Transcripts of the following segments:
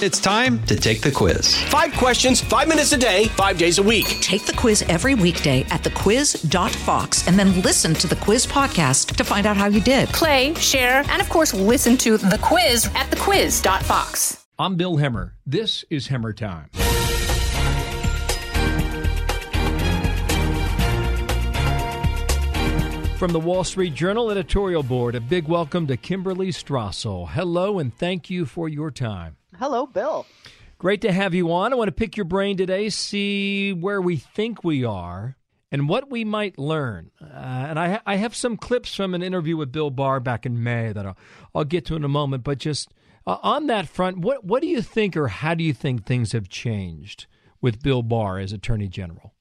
It's time to take the quiz. Five questions, five minutes a day, five days a week. Take the quiz every weekday at thequiz.fox and then listen to the quiz podcast to find out how you did. Play, share, and of course, listen to the quiz at thequiz.fox. I'm Bill Hemmer. This is Hemmer Time. From the Wall Street Journal editorial board, a big welcome to Kimberly Strassel. Hello, and thank you for your time. Hello, Bill. Great to have you on. I want to pick your brain today, see where we think we are and what we might learn. Uh, and I, I have some clips from an interview with Bill Barr back in May that I'll, I'll get to in a moment. But just uh, on that front, what, what do you think or how do you think things have changed with Bill Barr as Attorney General?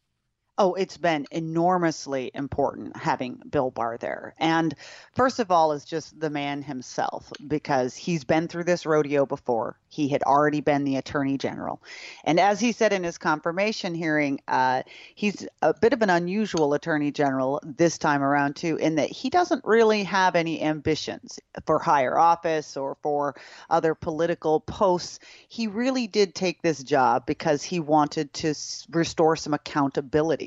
Oh, it's been enormously important having Bill Barr there. And first of all, is just the man himself, because he's been through this rodeo before. He had already been the attorney general. And as he said in his confirmation hearing, uh, he's a bit of an unusual attorney general this time around, too, in that he doesn't really have any ambitions for higher office or for other political posts. He really did take this job because he wanted to restore some accountability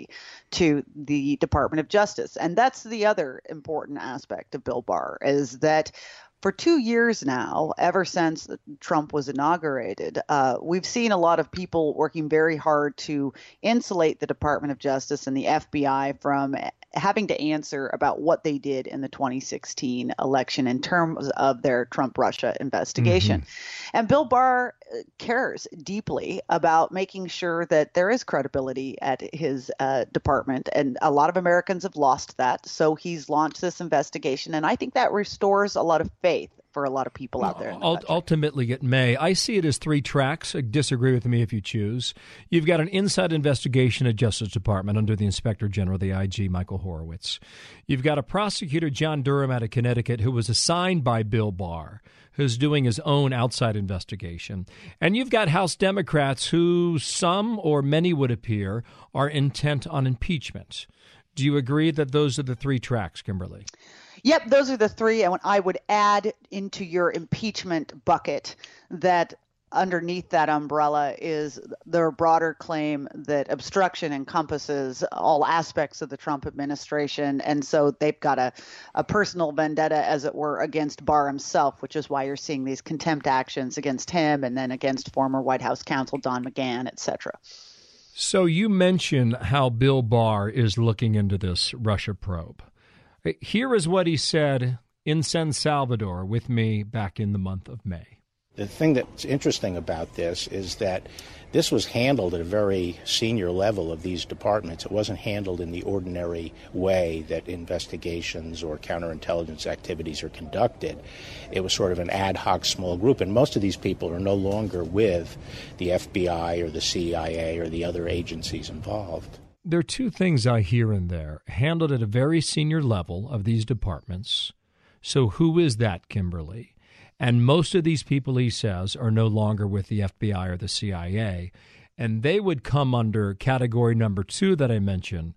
to the Department of Justice. And that's the other important aspect of Bill Barr is that for two years now, ever since Trump was inaugurated, uh, we've seen a lot of people working very hard to insulate the Department of Justice and the FBI from having to answer about what they did in the 2016 election in terms of their Trump Russia investigation. Mm-hmm. And Bill Barr uh, cares deeply about making sure that there is credibility at his uh, department. And a lot of Americans have lost that. So he's launched this investigation. And I think that restores a lot of faith for a lot of people out there. ultimately, it may. I see it as three tracks. Disagree with me if you choose. You've got an inside investigation at Justice Department under the Inspector General, the IG, Michael Horowitz. You've got a prosecutor, John Durham, out of Connecticut, who was assigned by Bill Barr, who's doing his own outside investigation. And you've got House Democrats who, some or many would appear, are intent on impeachment. Do you agree that those are the three tracks, Kimberly? Yep, those are the three. And I would add into your impeachment bucket that underneath that umbrella is their broader claim that obstruction encompasses all aspects of the Trump administration. And so they've got a, a personal vendetta, as it were, against Barr himself, which is why you're seeing these contempt actions against him and then against former White House counsel Don McGahn, et cetera. So you mentioned how Bill Barr is looking into this Russia probe. Here is what he said in San Salvador with me back in the month of May. The thing that's interesting about this is that this was handled at a very senior level of these departments. It wasn't handled in the ordinary way that investigations or counterintelligence activities are conducted. It was sort of an ad hoc small group, and most of these people are no longer with the FBI or the CIA or the other agencies involved there are two things I hear in there handled at a very senior level of these departments. So, who is that, Kimberly? And most of these people, he says, are no longer with the FBI or the CIA. And they would come under category number two that I mentioned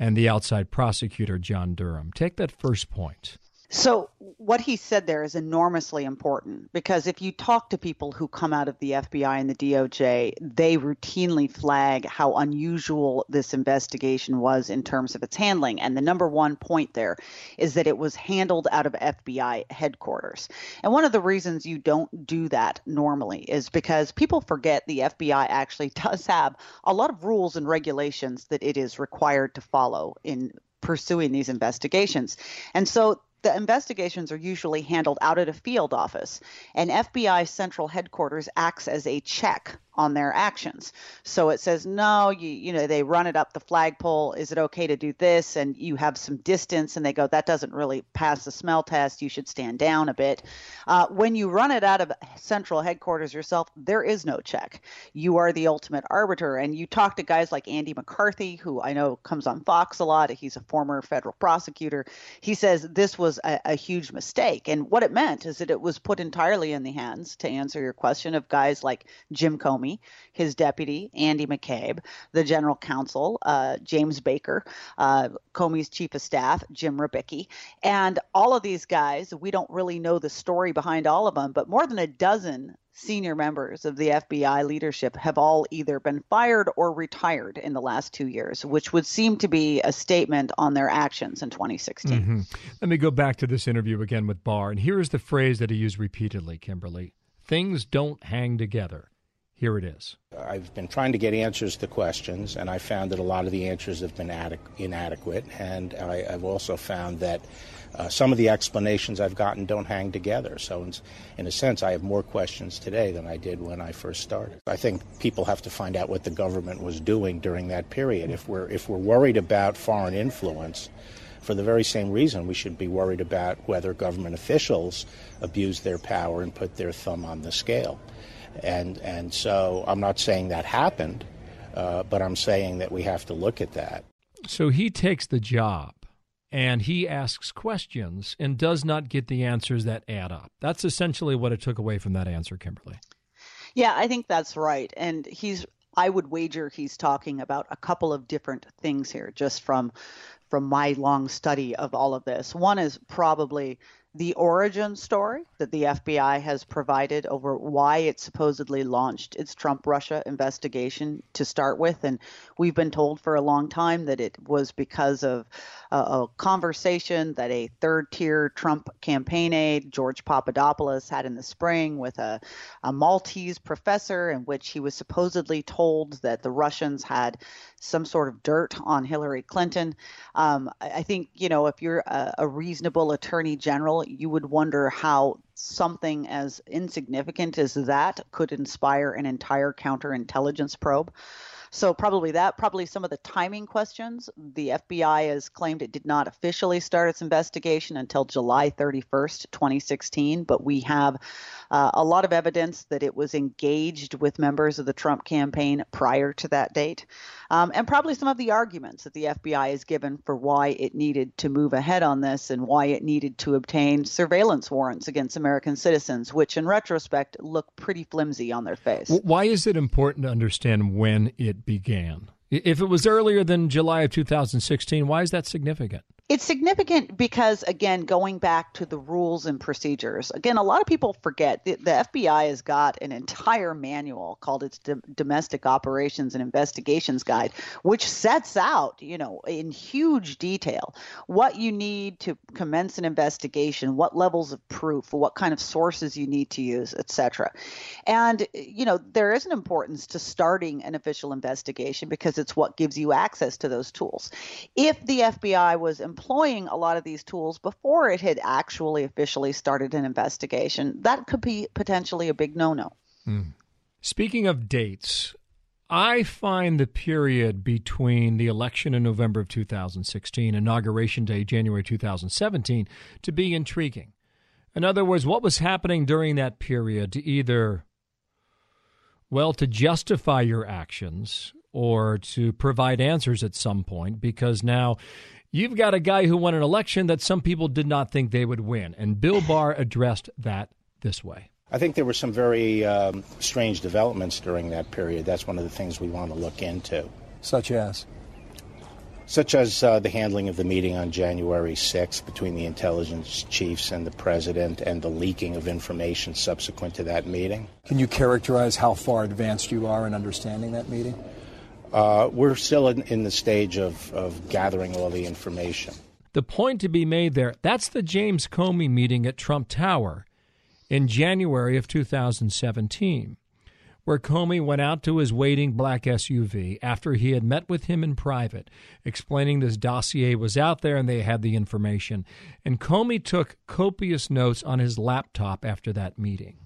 and the outside prosecutor, John Durham. Take that first point. So, what he said there is enormously important because if you talk to people who come out of the FBI and the DOJ, they routinely flag how unusual this investigation was in terms of its handling. And the number one point there is that it was handled out of FBI headquarters. And one of the reasons you don't do that normally is because people forget the FBI actually does have a lot of rules and regulations that it is required to follow in pursuing these investigations. And so the investigations are usually handled out at a field office, and FBI central headquarters acts as a check on their actions. So it says, no, you, you know, they run it up the flagpole. Is it okay to do this? And you have some distance, and they go, that doesn't really pass the smell test. You should stand down a bit. Uh, when you run it out of central headquarters yourself, there is no check. You are the ultimate arbiter. And you talk to guys like Andy McCarthy, who I know comes on Fox a lot. He's a former federal prosecutor. He says this was a, a huge mistake. And what it meant is that it was put entirely in the hands, to answer your question, of guys like Jim Comey his deputy, Andy McCabe, the general counsel, uh, James Baker, uh, Comey's chief of staff, Jim Rybicki. And all of these guys, we don't really know the story behind all of them, but more than a dozen senior members of the FBI leadership have all either been fired or retired in the last two years, which would seem to be a statement on their actions in 2016. Mm-hmm. Let me go back to this interview again with Barr. And here is the phrase that he used repeatedly, Kimberly things don't hang together. Here it is. I've been trying to get answers to questions, and I found that a lot of the answers have been adequ- inadequate. And I, have also found that uh, some of the explanations I've gotten don't hang together. So, in, in, a sense, I have more questions today than I did when I first started. I think people have to find out what the government was doing during that period. If we're if we're worried about foreign influence, for the very same reason, we should be worried about whether government officials abuse their power and put their thumb on the scale. And and so I'm not saying that happened, uh, but I'm saying that we have to look at that. So he takes the job and he asks questions and does not get the answers that add up. That's essentially what it took away from that answer, Kimberly. Yeah, I think that's right. And he's I would wager he's talking about a couple of different things here just from from my long study of all of this. One is probably the origin story that the FBI has provided over why it supposedly launched its Trump Russia investigation to start with. And we've been told for a long time that it was because of a, a conversation that a third tier Trump campaign aide, George Papadopoulos, had in the spring with a, a Maltese professor, in which he was supposedly told that the Russians had some sort of dirt on Hillary Clinton. Um, I think, you know, if you're a, a reasonable attorney general, you would wonder how something as insignificant as that could inspire an entire counterintelligence probe. So probably that, probably some of the timing questions. The FBI has claimed it did not officially start its investigation until July 31st, 2016, but we have uh, a lot of evidence that it was engaged with members of the Trump campaign prior to that date um, and probably some of the arguments that the FBI has given for why it needed to move ahead on this and why it needed to obtain surveillance warrants against American citizens, which in retrospect look pretty flimsy on their face. Why is it important to understand when it began? If it was earlier than July of 2016, why is that significant? It's significant because, again, going back to the rules and procedures, again, a lot of people forget the, the FBI has got an entire manual called its D- Domestic Operations and Investigations Guide, which sets out, you know, in huge detail what you need to commence an investigation, what levels of proof, what kind of sources you need to use, etc. And, you know, there is an importance to starting an official investigation because it's what gives you access to those tools. If the FBI was employing a lot of these tools before it had actually officially started an investigation, that could be potentially a big no no. Mm. Speaking of dates, I find the period between the election in November of 2016, Inauguration Day, January 2017, to be intriguing. In other words, what was happening during that period to either, well, to justify your actions or to provide answers at some point, because now You've got a guy who won an election that some people did not think they would win. And Bill Barr addressed that this way. I think there were some very um, strange developments during that period. That's one of the things we want to look into. Such as? Such as uh, the handling of the meeting on January 6th between the intelligence chiefs and the president and the leaking of information subsequent to that meeting. Can you characterize how far advanced you are in understanding that meeting? Uh, we're still in, in the stage of, of gathering all the information. The point to be made there that's the James Comey meeting at Trump Tower in January of 2017, where Comey went out to his waiting black SUV after he had met with him in private, explaining this dossier was out there and they had the information. And Comey took copious notes on his laptop after that meeting.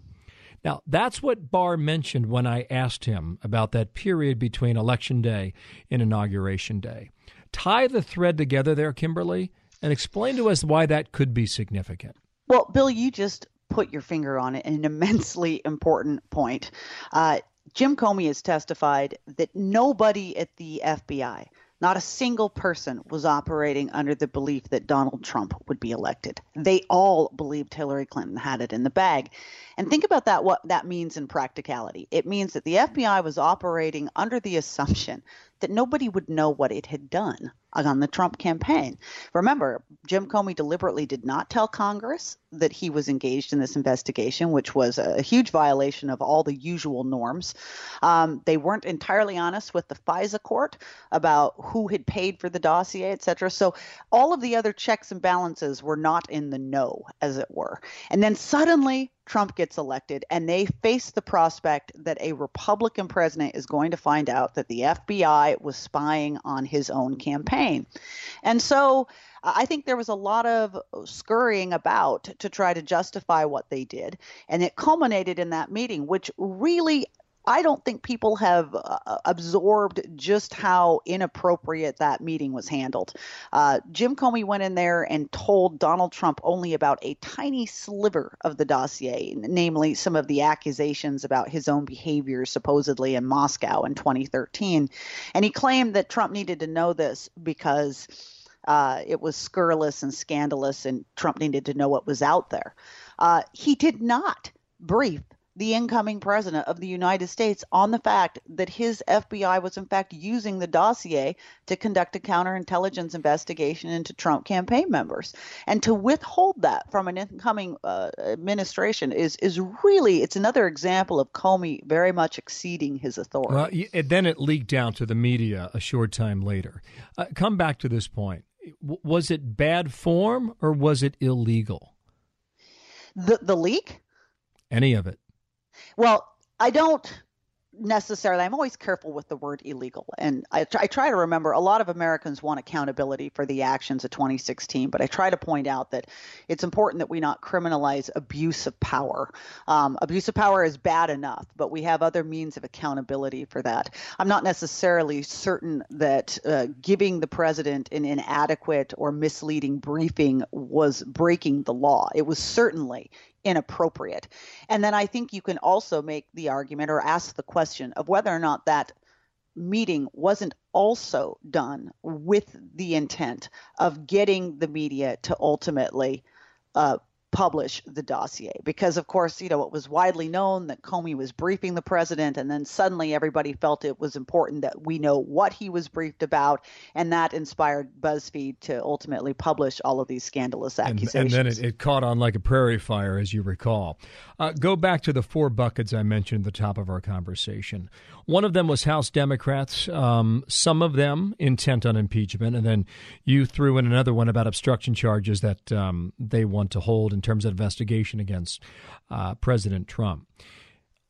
Now, that's what Barr mentioned when I asked him about that period between Election Day and Inauguration Day. Tie the thread together there, Kimberly, and explain to us why that could be significant. Well, Bill, you just put your finger on it, an immensely important point. Uh, Jim Comey has testified that nobody at the FBI, not a single person was operating under the belief that Donald Trump would be elected. They all believed Hillary Clinton had it in the bag. And think about that what that means in practicality. It means that the FBI was operating under the assumption that nobody would know what it had done on the Trump campaign. Remember, Jim Comey deliberately did not tell Congress that he was engaged in this investigation, which was a huge violation of all the usual norms. Um, they weren't entirely honest with the FISA court about who had paid for the dossier, et cetera. So all of the other checks and balances were not in the know, as it were. And then suddenly, Trump gets elected, and they face the prospect that a Republican president is going to find out that the FBI was spying on his own campaign. And so I think there was a lot of scurrying about to try to justify what they did. And it culminated in that meeting, which really I don't think people have uh, absorbed just how inappropriate that meeting was handled. Uh, Jim Comey went in there and told Donald Trump only about a tiny sliver of the dossier, namely some of the accusations about his own behavior supposedly in Moscow in 2013. And he claimed that Trump needed to know this because. Uh, it was scurrilous and scandalous, and Trump needed to know what was out there. Uh, he did not brief the incoming president of the United States on the fact that his FBI was, in fact, using the dossier to conduct a counterintelligence investigation into Trump campaign members. And to withhold that from an incoming uh, administration is, is really, it's another example of Comey very much exceeding his authority. Well, then it leaked down to the media a short time later. Uh, come back to this point. Was it bad form or was it illegal? The, the leak? Any of it. Well, I don't necessarily i'm always careful with the word illegal and I, I, try to remember a lot of americans want accountability for the actions of 2016 but i try to point out that it's important that we not criminalize abuse of power. Um, abuse of power is bad enough but we have other means of accountability for that. I'm not necessarily certain that uh, giving the president an inadequate or misleading briefing was breaking the law. It was certainly inappropriate. And then I think you can also make the argument or ask the question of whether or not that meeting wasn't also done with the intent of getting the media to ultimately uh, publish the dossier. Because of course you know it was widely known that comey was briefing the president and then suddenly everybody felt it was important that we know what he was briefed about and that inspired buzzfeed to ultimately publish all of these scandalous accusations and, and then it, it, caught on like a prairie fire as you recall. Uh, go back to the four buckets i mentioned at the top of our conversation one of them was house democrats um, some of them intent on impeachment and then you threw in another one about obstruction charges that um, they want to hold in terms of investigation against uh, President Trump.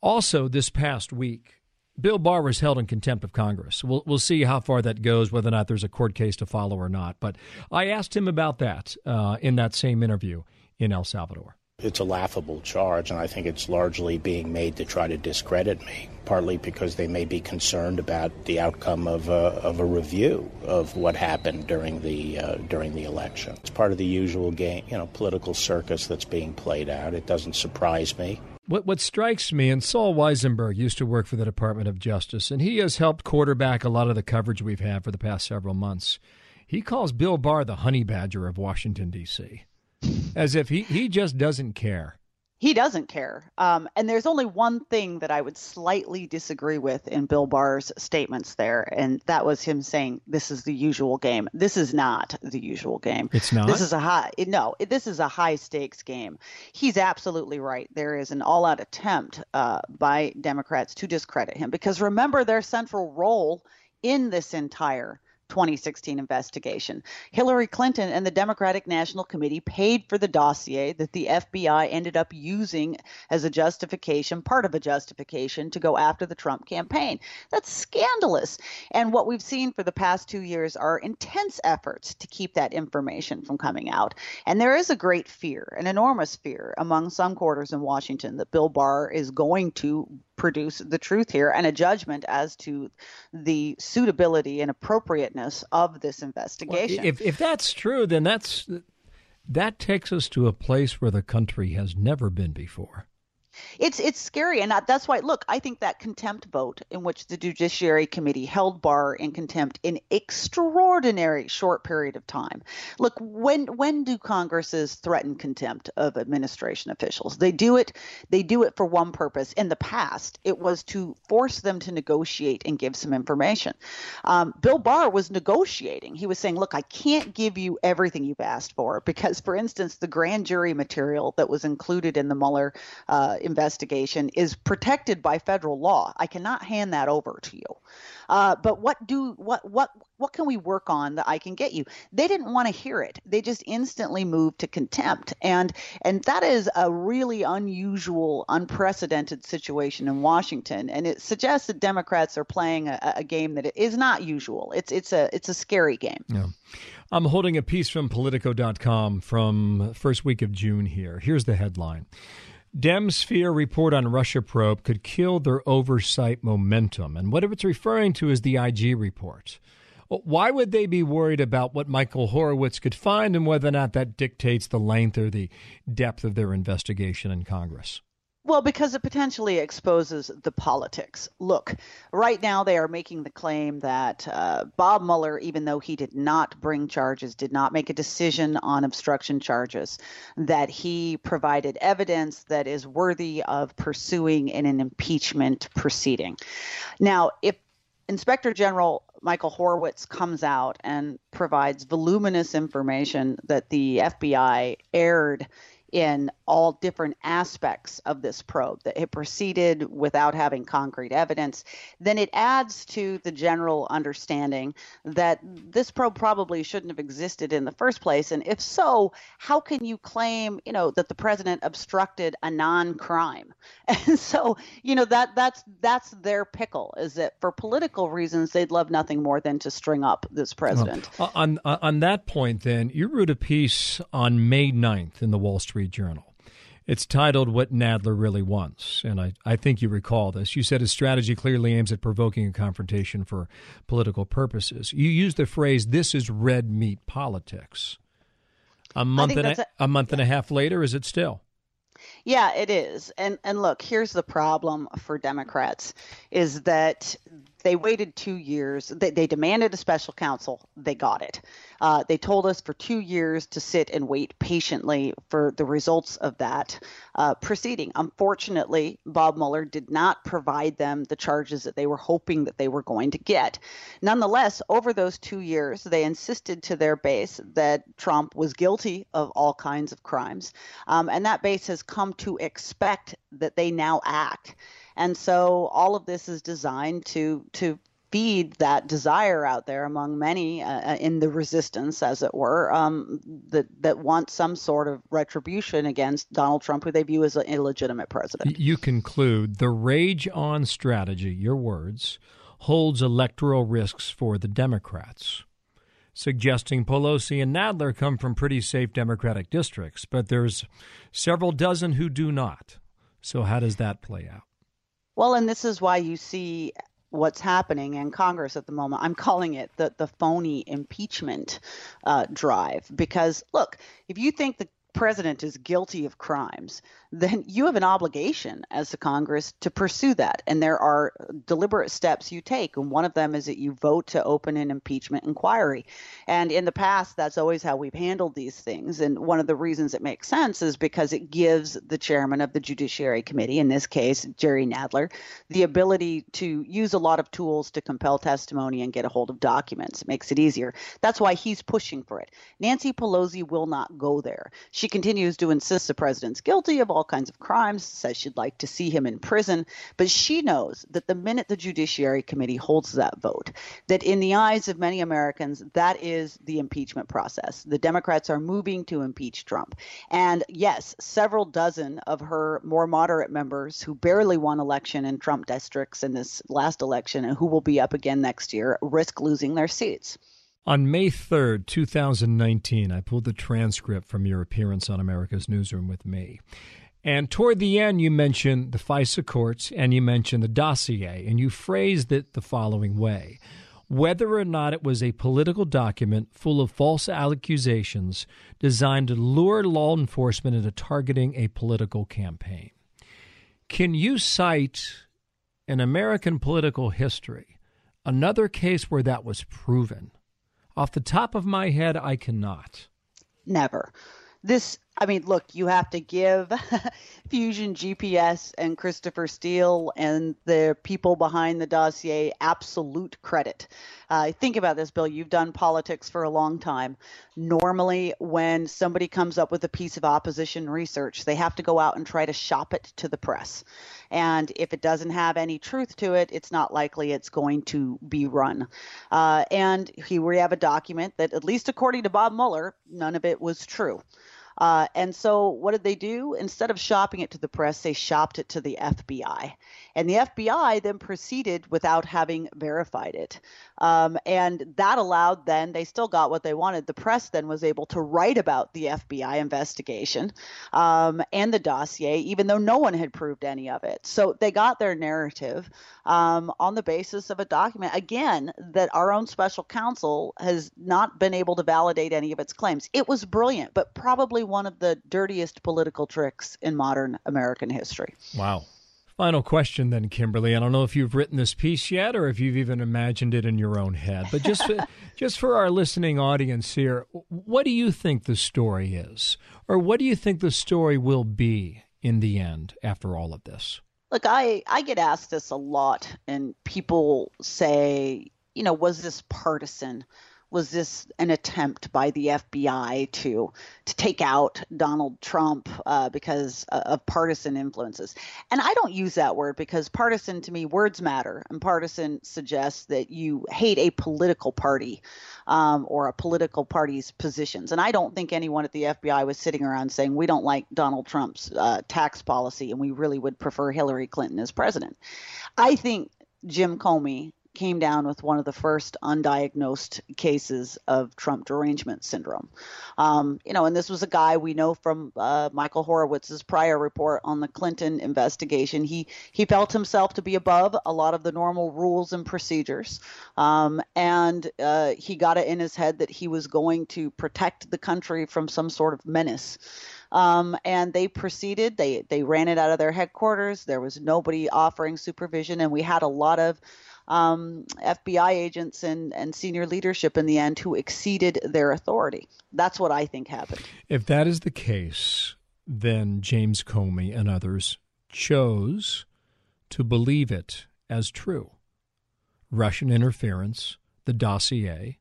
Also, this past week, Bill Barr was held in contempt of Congress. We'll, we'll see how far that goes, whether or not there's a court case to follow or not. But I asked him about that uh, in that same interview in El Salvador. It's a laughable charge, and I think it's largely being made to try to discredit me, partly because they may be concerned about the outcome of a, of a review of what happened during the uh, during the election. It's part of the usual game, you know, political circus that's being played out. It doesn't surprise me. What what strikes me, and Sol Wisenberg used to work for the Department of Justice, and he has helped quarterback a lot of the coverage we've had for the past several months. He calls Bill Barr the honey badger of Washington D.C as if he, he just doesn't care. He doesn't care. Um, and there's only one thing that I would slightly disagree with in Bill Barr's statements there, and that was him saying this is the usual game. This is not the usual game. It's not. This is a high. No, this is a high stakes game. He's absolutely right. There is an all out attempt uh, by Democrats to discredit him because remember their central role in this entire 2016 investigation. Hillary Clinton and the Democratic National Committee paid for the dossier that the FBI ended up using as a justification, part of a justification to go after the Trump campaign. That's scandalous. And what we've seen for the past two years are intense efforts to keep that information from coming out. And there is a great fear, an enormous fear among some quarters in Washington that Bill Barr is going to produce the truth here and a judgment as to the suitability and appropriateness of this investigation. Well, if if that's true, then that's that takes us to a place where the country has never been before. It's it's scary, and that's why. Look, I think that contempt vote in which the Judiciary Committee held Barr in contempt in extraordinary short period of time. Look, when when do Congresses threaten contempt of administration officials? They do it. They do it for one purpose. In the past, it was to force them to negotiate and give some information. Um, Bill Barr was negotiating. He was saying, "Look, I can't give you everything you've asked for because, for instance, the grand jury material that was included in the Mueller." Uh, investigation is protected by federal law. I cannot hand that over to you. Uh, but what do what what what can we work on that I can get you? They didn't want to hear it. They just instantly moved to contempt, and and that is a really unusual, unprecedented situation in Washington, and it suggests that Democrats are playing a, a game that is not usual. It's it's a it's a scary game. Yeah. I'm holding a piece from Politico.com from first week of June here. Here's the headline. Dems fear report on Russia probe could kill their oversight momentum. And what it's referring to is the IG report. Why would they be worried about what Michael Horowitz could find and whether or not that dictates the length or the depth of their investigation in Congress? Well, because it potentially exposes the politics. Look, right now they are making the claim that uh, Bob Mueller, even though he did not bring charges, did not make a decision on obstruction charges, that he provided evidence that is worthy of pursuing in an impeachment proceeding. Now, if Inspector General Michael Horowitz comes out and provides voluminous information that the FBI aired in all different aspects of this probe, that it proceeded without having concrete evidence, then it adds to the general understanding that this probe probably shouldn't have existed in the first place. And if so, how can you claim, you know, that the president obstructed a non-crime? And so, you know, that that's that's their pickle is that for political reasons they'd love nothing more than to string up this president. Well, on on that point then, you wrote a piece on May 9th in the Wall Street Journal it's titled What Nadler Really Wants. And I, I think you recall this. You said his strategy clearly aims at provoking a confrontation for political purposes. You used the phrase, this is red meat politics. A month, and a, a, a month and a half later, is it still? Yeah, it is. And and look, here's the problem for Democrats is that they waited two years. They, they demanded a special counsel. They got it. Uh, they told us for two years to sit and wait patiently for the results of that uh, proceeding. Unfortunately, Bob Mueller did not provide them the charges that they were hoping that they were going to get. Nonetheless, over those two years, they insisted to their base that Trump was guilty of all kinds of crimes. Um, and that base has come to expect that they now act. And so all of this is designed to to feed that desire out there among many uh, uh, in the resistance, as it were, um, that that want some sort of retribution against Donald Trump, who they view as an illegitimate president. You conclude the rage on strategy, your words, holds electoral risks for the Democrats. Suggesting Pelosi and Nadler come from pretty safe Democratic districts, but there's several dozen who do not. So, how does that play out? Well, and this is why you see what's happening in Congress at the moment. I'm calling it the the phony impeachment uh, drive because look, if you think the president is guilty of crimes, then you have an obligation as the Congress to pursue that. And there are deliberate steps you take. And one of them is that you vote to open an impeachment inquiry. And in the past, that's always how we've handled these things. And one of the reasons it makes sense is because it gives the chairman of the Judiciary Committee, in this case, Jerry Nadler, the ability to use a lot of tools to compel testimony and get a hold of documents. It makes it easier. That's why he's pushing for it. Nancy Pelosi will not go there. She continues to insist the president's guilty of all kinds of crimes, says she'd like to see him in prison. But she knows that the minute the Judiciary Committee holds that vote, that in the eyes of many Americans, that is the impeachment process. The Democrats are moving to impeach Trump. And yes, several dozen of her more moderate members who barely won election in Trump districts in this last election and who will be up again next year risk losing their seats. On May 3rd, 2019, I pulled the transcript from your appearance on America's Newsroom with me. And toward the end, you mentioned the FISA courts and you mentioned the dossier, and you phrased it the following way whether or not it was a political document full of false accusations designed to lure law enforcement into targeting a political campaign. Can you cite in American political history another case where that was proven? Off the top of my head, I cannot. Never. This I mean, look, you have to give Fusion GPS and Christopher Steele and the people behind the dossier absolute credit. Uh, think about this, Bill. You've done politics for a long time. Normally, when somebody comes up with a piece of opposition research, they have to go out and try to shop it to the press. And if it doesn't have any truth to it, it's not likely it's going to be run. Uh, and here we have a document that, at least according to Bob Mueller, none of it was true. Uh, and so, what did they do? Instead of shopping it to the press, they shopped it to the FBI. And the FBI then proceeded without having verified it. Um, and that allowed then, they still got what they wanted. The press then was able to write about the FBI investigation um, and the dossier, even though no one had proved any of it. So they got their narrative um, on the basis of a document, again, that our own special counsel has not been able to validate any of its claims. It was brilliant, but probably one of the dirtiest political tricks in modern American history. Wow. Final question, then, Kimberly. I don't know if you've written this piece yet, or if you've even imagined it in your own head. But just for, just for our listening audience here, what do you think the story is, or what do you think the story will be in the end after all of this? Look, I I get asked this a lot, and people say, you know, was this partisan? Was this an attempt by the FBI to to take out Donald Trump uh, because uh, of partisan influences? And I don't use that word because partisan to me words matter, and partisan suggests that you hate a political party um, or a political party's positions. And I don't think anyone at the FBI was sitting around saying we don't like Donald Trump's uh, tax policy and we really would prefer Hillary Clinton as president. I think Jim Comey came down with one of the first undiagnosed cases of Trump derangement syndrome. Um, you know, and this was a guy we know from uh, Michael Horowitz's prior report on the Clinton investigation. He he felt himself to be above a lot of the normal rules and procedures, um, and uh, he got it in his head that he was going to protect the country from some sort of menace. Um, and they proceeded. They they ran it out of their headquarters. There was nobody offering supervision, and we had a lot of um, FBI agents and, and senior leadership in the end who exceeded their authority. That's what I think happened. If that is the case, then James Comey and others chose to believe it as true. Russian interference, the dossier.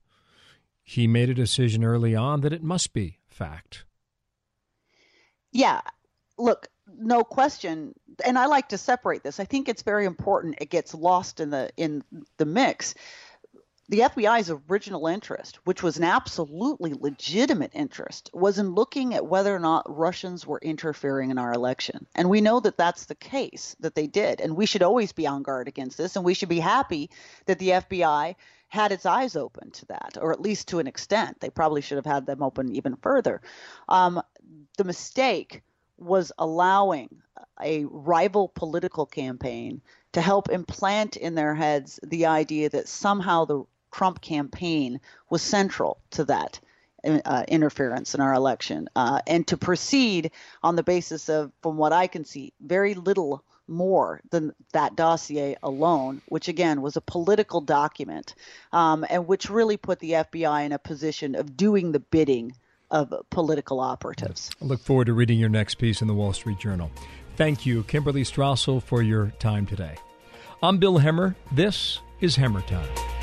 He made a decision early on that it must be fact. Yeah. Look, no question and i like to separate this i think it's very important it gets lost in the in the mix the FBI's original interest, which was an absolutely legitimate interest, was in looking at whether or not Russians were interfering in our election. And we know that that's the case, that they did. And we should always be on guard against this. And we should be happy that the FBI had its eyes open to that, or at least to an extent. They probably should have had them open even further. Um, the mistake was allowing a rival political campaign to help implant in their heads the idea that somehow the Trump campaign was central to that uh, interference in our election, uh, and to proceed on the basis of, from what I can see, very little more than that dossier alone, which again was a political document, um, and which really put the FBI in a position of doing the bidding of political operatives. I look forward to reading your next piece in the Wall Street Journal. Thank you, Kimberly Strassel, for your time today. I'm Bill Hemmer. This is Hemmer Time.